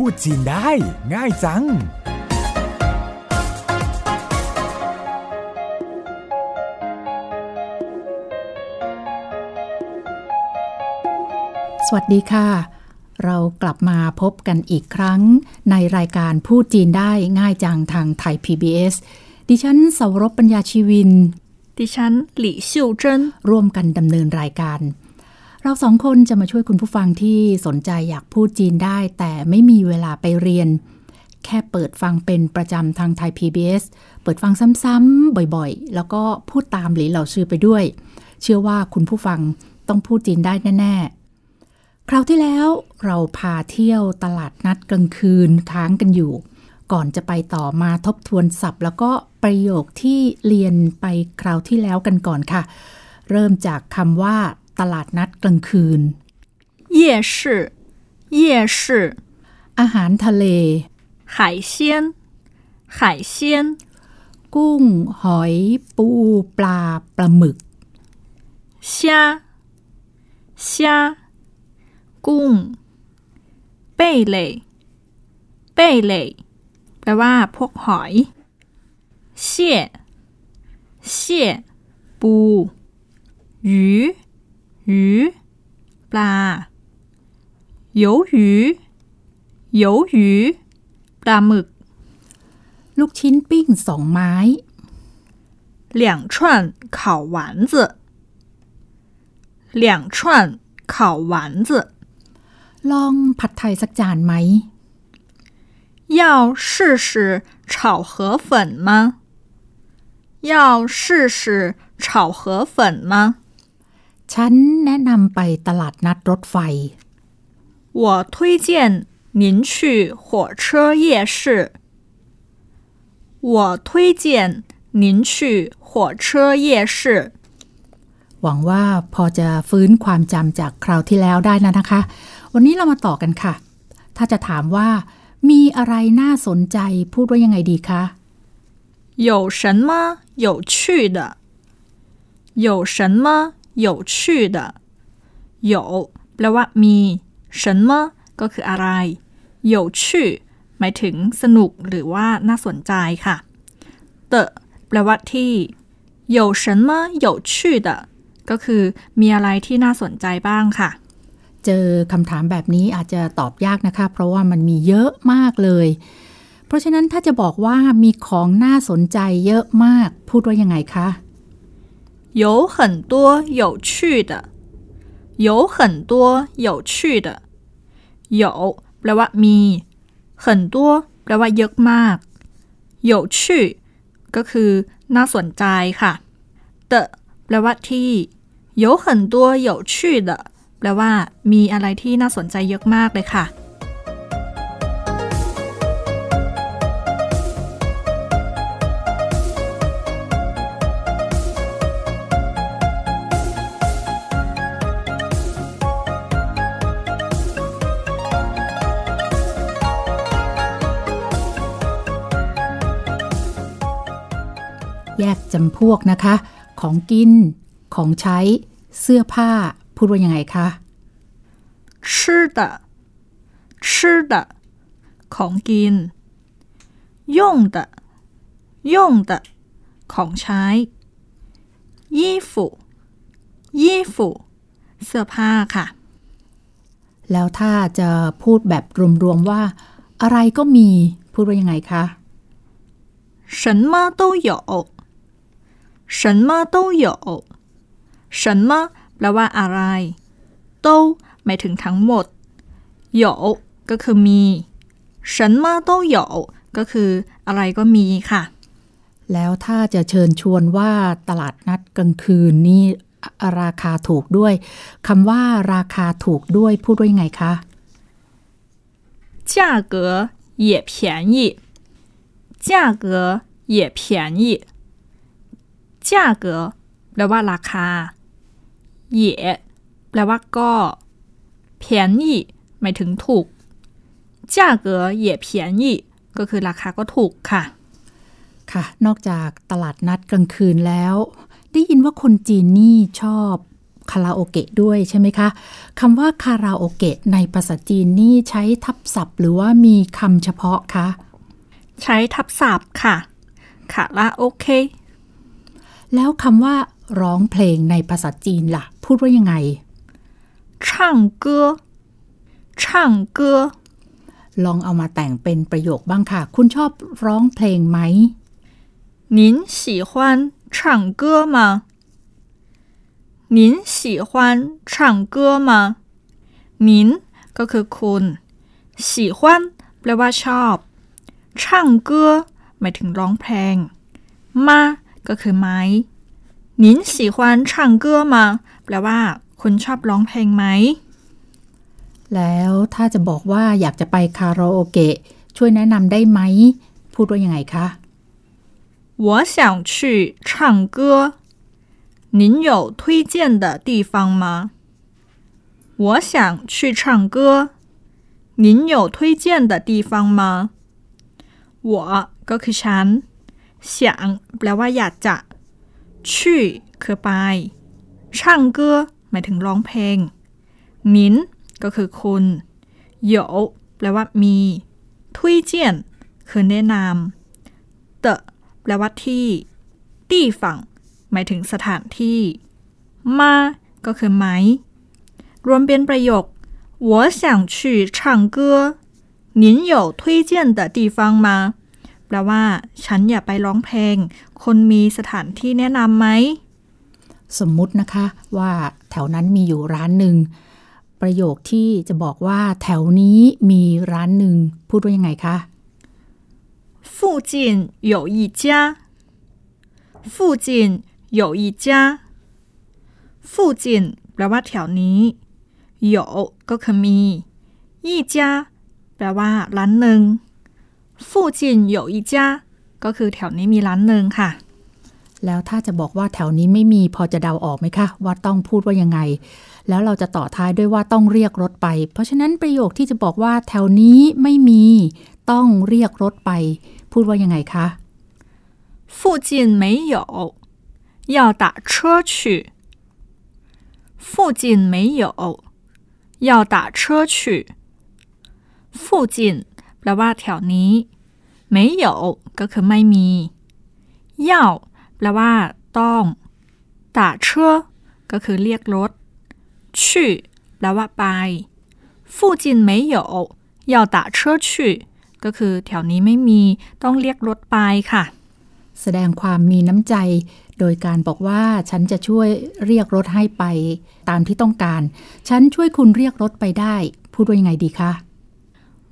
พูดจีนได้ ง่ายจัง สวัสดีค่ะ เรากลับมาพบกันอีกครั้ง ในรายการพูดจีนได้ง่ายจังทางไทย PBS ดิฉันสาวรบปัญญาชีวิน ดิฉันหลี่ชิวเจิ้นร่วมกันดำเนินรายการ เราสองคนจะมาช่วยคุณผู้ฟังที่สนใจอยากพูดจีนได้ แต่ไม่มีเวลาไปเรียน แค่เปิดฟังเป็นประจำทางไทย PBS เปิดฟังซ้ำๆบ่อยๆ แล้วก็พูดตามหลีเหล่าชื่อไปด้วย เชื่อว่าคุณผู้ฟังต้องพูดจีนได้แน่ ๆ คราวที่แล้วเราพาเที่ยวตลาดนัดกลางคืนค้างกันอยู่ ก่อนจะไปต่อมาทบทวนศัพท์ แล้วก็ประโยคที่เรียนไปคราวที่แล้วกันก่อนค่ะ เริ่มจากคำว่า ตลาดนัดกลางคืน 夜市夜市 อาหารทะเล 海鲜海鲜 กุ้ง หอย ปู ปลา ปลาหมึก 虾虾กุ้ง贝类贝类แปลว่าพวกหอย蟹蟹ปู鱼 鱼ปลา鱿鱼鱿鱼ปลาหมึก ลูกชิ้นปิ้งสองไม้ 两串烤丸子，两串烤丸子， ลองผัดไทยสักจานไหม 要试试炒河粉吗？要试试炒河粉吗？ ฉันแนะนำไปตลาดนัดรถไฟ 我推荐您去火车夜市。我推荐您去火车夜市。 หวังว่าพอจะฟื้นความจำจากคราวที่แล้วได้แล้วนะคะ วันนี้เรามาต่อกันค่ะ ถ้าจะถามว่า มีอะไรน่าสนใจพูดว่ายังไงดีคะ 有什么有趣的？有什么 有趣的？有แปลว่ามี什么ก็คืออะไร有趣หมายถึงสนุกหรือว่าน่าสนใจค่ะ的แปลว่าที่有什么有趣的ก็คือมีอะไรที่น่าสนใจบ้างค่ะ เจอคำถามแบบนี้อาจจะตอบยากนะคะ เพราะว่ามันมีเยอะมากเลย เพราะฉะนั้นถ้าจะบอกว่ามีของน่าสนใจเยอะมาก พูดว่ายังไงคะ 有很多有趣的，有很多有趣的，有แปลว่ามี很多แปลว่าเยอะมาก有趣ก็คือ น่าสนใจค่ะ的แปลว่าที่有很多有趣的แปลว่า มีอะไรที่น่าสนใจเยอะมากเลยค่ะ จำพวกนะคะ ของกิน ของใช้ เสื้อผ้า พูดว่ายังไงคะ 吃的吃的ของกิน用的用的ของใช้衣服衣服เสื้อผ้าค่ะ แล้วถ้าจะพูดแบบรวมๆว่า อะไรก็มี พูดว่ายังไงคะ 什么都有 什么都有什么แปลว่าอะไร都หมายถึงทั้งหมด有ก็คือมี什么都有ก็คืออะไรก็มีค่ะ แล้วถ้าจะเชิญชวนว่าตลาดนัดกลางคืนนี่ราคาถูกด้วยคำว่าราคาถูกด้วยพูดว่ายังไงคะ 价格也便宜价格也便宜 价格แปลว่าราคาเหยแปลว่าก็便宜หมายถึงถูก价格าเก๋หยเพีก็คือราคาก็ถูกค่ะ ค่ะ นอกจากตลาดนัดกลางคืนแล้ว ได้ยินว่าคนจีนนี่ชอบคาราโอเกะด้วยใช่ไหมคะคำว่าคาราโอเกะในภาษาจีนนี่ใช้ทับศัพท์ หรือว่ามีคำเฉพาะคะ ใช้ทับศัพท์ค่ะคาราโอเกะ แล้วคำว่าร้องเพลงในภาษาจีนล่ะ พูดว่ายังไง 唱歌唱歌 ลองเอามาแต่งเป็นประโยคบ้างค่ะ คุณชอบร้องเพลงไหม 您喜欢唱歌吗您喜欢唱歌吗您ก็คือคุณ喜欢แปลว่าชอบ唱歌หมายถึงร้องเพลงมา ก็คือไหม您喜欢唱歌吗แปลว่า คุณชอบร้องเพลงไหม แล้วถ้าจะบอกว่าอยากจะไปคาราโอเกะช่วยแนะนำได้ไหม พูดว่ายังไงคะ 我想去唱歌，您有推荐的地方吗？我想去唱歌，您有推荐的地方吗？我ก็คือฉัน 想แปลว่าอยากจะ去คือไป唱歌หมายถึงร้องเพลง您ก็คือคุณ有แปลว่ามี推荐คือแนะนำ的แปลว่าที่ที่ฝั่งหมายถึงสถานที่ มาก็คือไหม รวมเป็นประโยค我想去唱歌您有推荐的地方吗 แปลว่า ฉันอยากไปร้องเพลง คนมีสถานที่แนะนำไหม สมมุตินะคะว่าแถวนั้นมีอยู่ร้านหนึ่ง ประโยคที่จะบอกว่าแถวนี้มีร้านหนึ่ง พูดว่ายังไงคะ 附近有一家附近有一家附近แปลว่าแถวนี้有ก็คือมี一家แปลว่า ร้านหนึ่ง 附近有一家ก็คือแถวนี้มีร้านหนึ่งค่ะ แล้วถ้าจะบอกว่าแถวนี้ไม่มีพอจะเดาออกไหมคะ ว่าต้องพูดว่ายังไง แล้วเราจะต่อท้ายด้วยว่าต้องเรียกรถไป เพราะฉะนั้นประโยคที่จะบอกว่าแถวนี้ไม่มี ต้องเรียกรถไป พูดว่ายังไงคะ 附近没有要打车去附近没有要打车去附近แป ลว่าแถวนี้没有ก็คือไม่มี要แปลว่า ต้อง打车ก็คือเรียกรถ去แปลว่าไป附近没有要打车去ก็คือแถวนี้ไม่มี ต้องเรียกรถไปค่ะ แสดงความมีน้ำใจ โดยการบอกว่าฉันจะช่วยเรียกรถให้ไป ตามที่ต้องการ ฉันช่วยคุณเรียกรถไปได้ พูดว่ายังไงดีคะ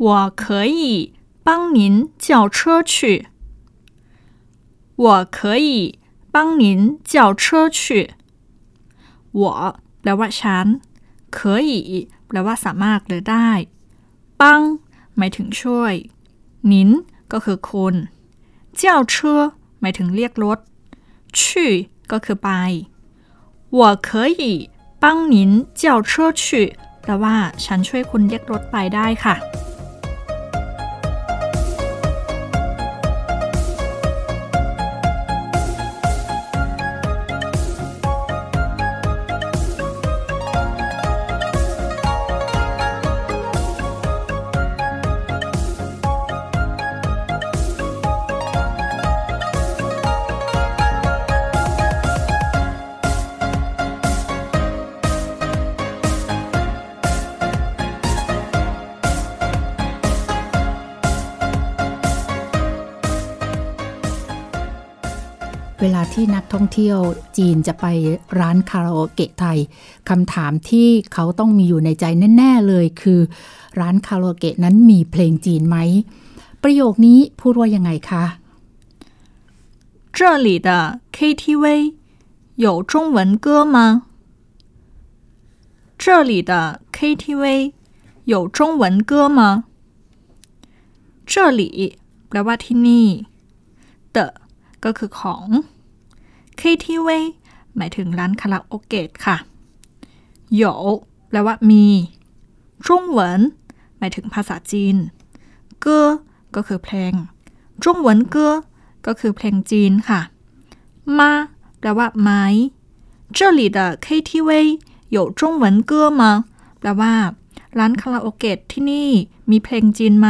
我可以帮您叫车去。我可以帮您叫车去。我แปลว่าฉัน可以แปลว่าสามารถหรือได้ปังหมายถึงช่วยนินก็คือคุณเจ้าเชื่อหมายถึงเรียกรถ去ก็คือไป我可以帮您叫车去แปลว่าฉันช่วยคุณเรียกรถไปได้ค่ะ เวลาที่นักท่องเที่ยวจีนจะไปร้านคาราโอเกะไทยคำถามที่เขาต้องมีอยู่ในใจแน่ ๆ เลยคือ ร้านคาราโอเกะนั้นมีเพลงจีนไหม ประโยคนี้พูดว่ายังไงคะ 这里的 KTV 有中文歌吗？这里的 KTV 有中文歌吗？这里แปลว่าที่นี่ the ก็คือของ KTV หมายถึงร้านคาราโอเกะค่ะ有แปลว่ามี中文หมายถึงภาษาจีนเก้อก็คือเพลง中文歌ก็คือเพลงจีนค่ะ มาแปลว่าไม้ 这里的 KTV 有中文歌吗แปลว่า ร้านคาราโอเกะที่นี่มีเพลงจีนไหม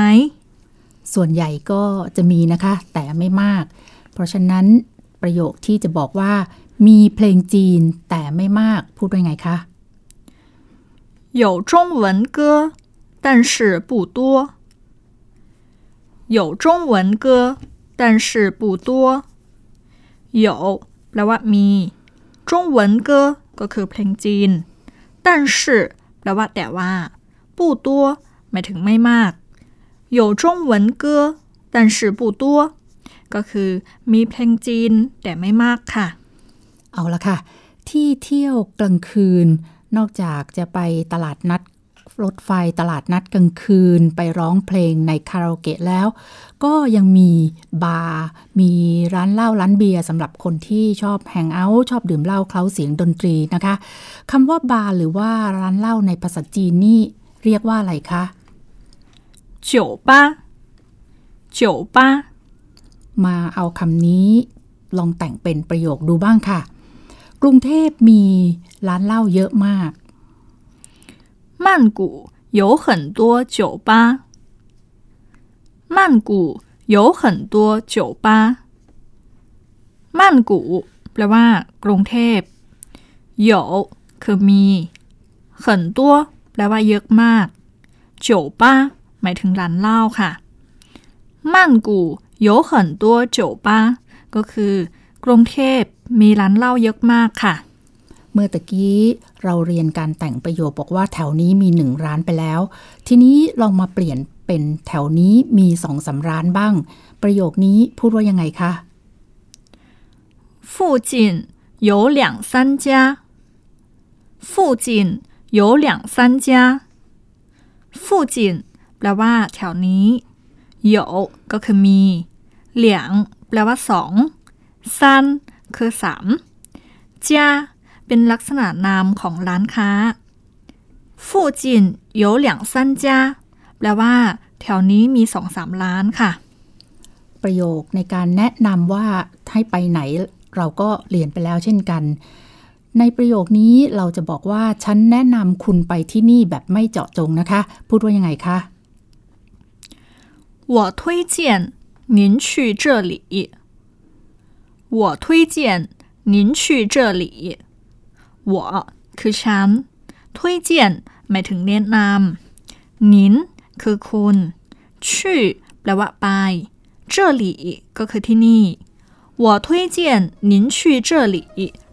ส่วนใหญ่ก็จะมีนะคะ แต่ไม่มาก เพราะฉะนั้น ประโยคที่จะบอกว่า มีเพลงจีนแต่ไม่มาก พูดว่าไงคะ 有中文歌但是不多有中文歌但是不多有แปลว่ามี จงเหวินเกอก็คือเพลงจีน但是แปลว่าแต่ว่าปูตัวหมายถึงไม่มาก有中文歌但是不多 ก็คือมีเพลงจีนแต่ไม่มากค่ะ เอาละค่ะ ที่เที่ยวกลางคืน นอกจากจะไปตลาดนัดรถไฟตลาดนัดกลางคืน ไปร้องเพลงในคาราโอเกะแล้ว ก็ยังมีบาร์มีร้านเหล้าร้านเบียร์สำหรับคนที่ชอบแฮงเอาท์ชอบดื่มเหล้าเคล้าเสียงดนตรีนะคะคำว่าบาร์หรือว่าร้านเหล้าในภาษาจีนนี่เรียกว่าอะไรคะ 酒吧酒吧 มาเอาคำนี้ลองแต่งเป็นประโยคดูบ้างค่ะ กรุงเทพมีร้านเหล้าเยอะมาก 曼谷有很多酒吧。曼谷有很多酒吧。曼谷แปลว่า กรุงเทพ有คือมี很多แปลว่าเยอะมาก酒吧หมายถึงร้านเหล้าค่ะ曼谷 有很多酒吧ก็คือ กรุงเทพมีร้านเหล้าเยอะมากค่ะ เมื่อตะกี้เราเรียนการแต่งประโยคบอกว่าแถวนี้มีหนึ่งร้านไปแล้ว ทีนี้ลองมาเปลี่ยนเป็นแถวนี้มีสองสามร้านบ้าง ประโยคนี้พูดว่ายังไงคะ 附近有两三家。附近有两三家。附近แปลว่า แถวนี้有ก็คือมี เหลียงแปลว่าสองซันคือสามจ้าเป็นลักษณะนามของร้านค้า附近有两三家แปลว่า แถวนี้มีสองสามร้านค่ะ ประโยคในการแนะนำว่าให้ไปไหนเราก็เรียนไปแล้วเช่นกัน ในประโยคนี้เราจะบอกว่า ฉันแนะนำคุณไปที่นี่แบบไม่เจาะจงนะคะ พูดว่ายังไงคะ 我推荐 您去这里。我推荐您去这里。我คือฉัน推荐หมายถึงแนะนำนินคือคุณชื่อแปลว่าไป这里ก็คือที่นี่我推荐您去这里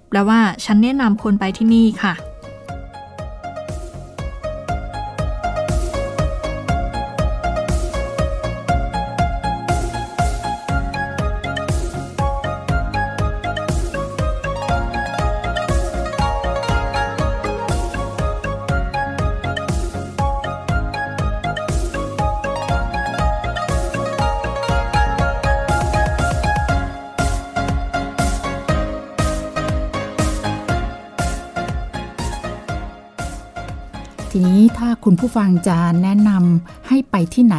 แปลว่า ฉันแนะนำคนไปที่นี่ค่ะ คุณผู้ฟังจะแนะนำให้ไปที่ไหน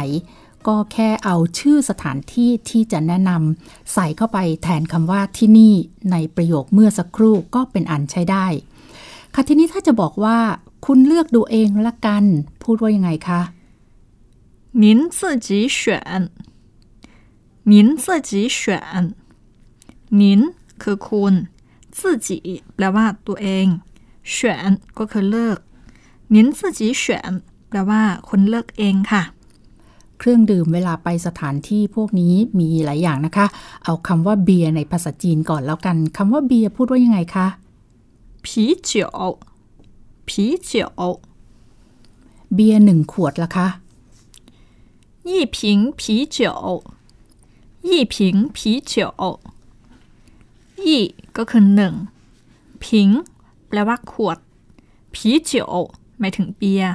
ก็แค่เอาชื่อสถานที่ที่จะแนะนำใส่เข้าไปแทนคำว่าที่นี่ในประโยคเมื่อสักครู่ก็เป็นอันใช้ได้ ค่ะทีนี้ถ้าจะบอกว่า คุณเลือกดูเองละกัน พูดว่ายังไงคะ 您自己选。您自己选。您คือคุณ自己แปลว่าตัวเอง选ก็คือเลือก 您自己选แปลว่าคุณเลือกเองค่ะ เครื่องดื่มเวลาไปสถานที่พวกนี้มีหลายอย่างนะคะ เอาคำว่าเบียร์ในภาษาจีนก่อนแล้วกันคำว่าเบียร์พูดว่ายังไงคะ 啤酒啤酒 เบียร์หนึ่งขวดละคะ 一瓶啤酒一瓶啤酒一ก็คือหนึ่งพิงแปลว่าขวดผีเจียว หมายถึงเบียร์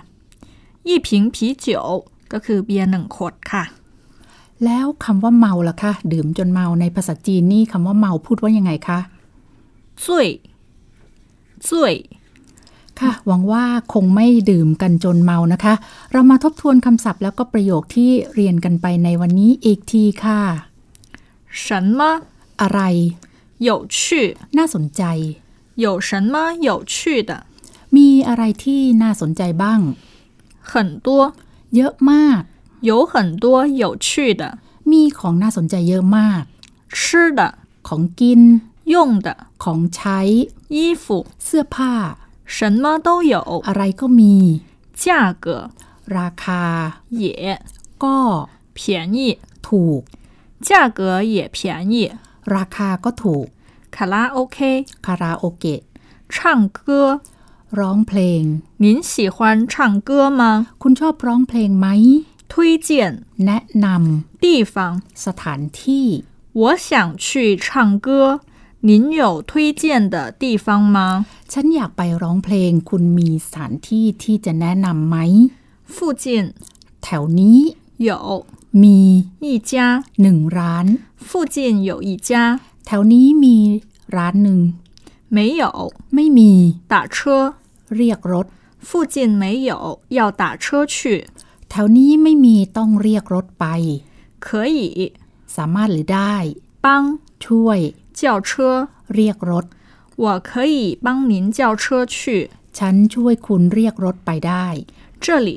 ยี่พิงผีเจียวก็คือเบียร์หนึ่งขวดค่ะ แล้วคำว่าเมาล่ะคะ ดื่มจนเมาในภาษาจีนนี่คำว่าเมาพูดว่ายังไงคะ จุ้ยจุ้ย ค่ะ หวังว่าคงไม่ดื่มกันจนเมานะคะ เรามาทบทวนคำศัพท์แล้วก็ประโยคที่เรียนกันไปในวันนี้อีกทีค่ะ 什么 อะไร 有趣 น่าสนใจ 有什么有趣的？ มีอะไรที่น่าสนใจบ้าง 很多， เยอะมาก 有很多有趣的， มีของน่าสนใจเยอะมาก 吃的、 ของกิน 用的、 ของใช้ 衣服， เสื้อผ้า 什么都有。 อะไรก็มี 价格 ราคา 也 ก็ 便宜， ถูก 价格也便宜。 ราคาก็ถูก 卡拉 OK คาราโอเกะ 唱歌， ร้องเพลง 您喜欢唱歌吗？ คุณชอบร้องเพลงไหม 推荐 แนะน 地方， ำสถานที่ 我想去唱歌，您有推荐的地方吗？ ฉันอยากไปร้องเพลง คุณมีสถานที่ที่จะแนะนำไหม 附近 แถวนี้ 有 มี 一家， หนึ่งร้าน 附近有一家， แถวนี้มีร้านหนึ่ง 没有 ไม่มี 打车， เรียกรถ 附近没有要打车去， แถวนี้ไม่มีต้องเรียกรถไป 可以 สามารถหรือได้ 帮 ช่วย 叫车， เรียกรถ 我可以帮您叫车去。 ฉันช่วยคุณเรียกรถไปได้ 这里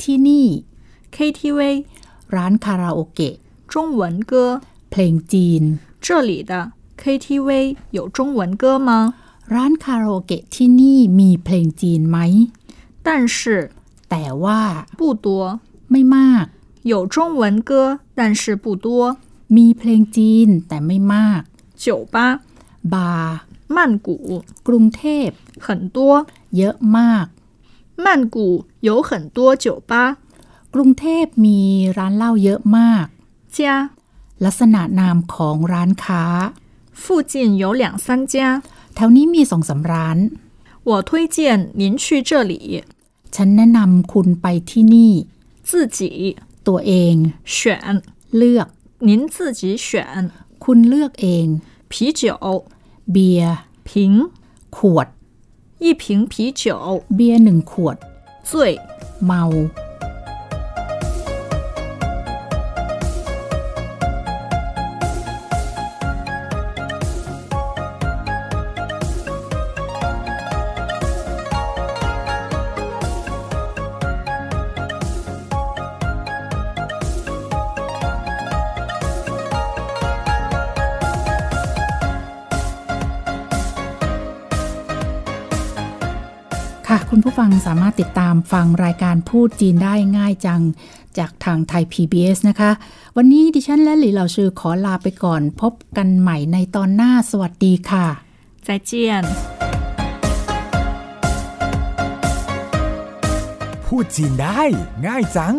ที่นี่ KTV ร้านคาราโอเกะ 中文歌， เพลงจีน 这里的 KTV 有中文歌吗？ ร้านคาราโอเกะที่นี่มีเพลงจีนไหม 但是 แต่ว่า 不多， ไม่มาก 有中文歌，但是不多。 มีเพลงจีนแต่ไม่มาก 酒吧， บาร์ 曼谷 กรุงเทพ 很多， เยอะมาก 曼谷有很多酒吧。 กรุงเทพมีร้านเหล้าเยอะมาก 家 ลักษณะนามของร้านค้า 附近有两三家， แถวนี้มีสองสามร้าน 我推荐您去这里， ฉันแนะนำคุณไปที่นี่ 自己 ตัวเอง 选， เลือก 您自己选。 คุณเลือกเอง 啤酒 เบียร์ 瓶， ขวด 一瓶啤酒， เบียร์หนึ่งขวด 醉。 เมา ค่ะ คุณผู้ฟังสามารถติดตามฟังรายการพูดจีนได้ง่ายจัง จากทางไทย PBS นะคะ วันนี้ดิฉันและหลี่เหล่าชื่อขอลาไปก่อน พบกันใหม่ในตอนหน้าสวัสดีค่ะ再见。พูดจีนได้ง่ายจัง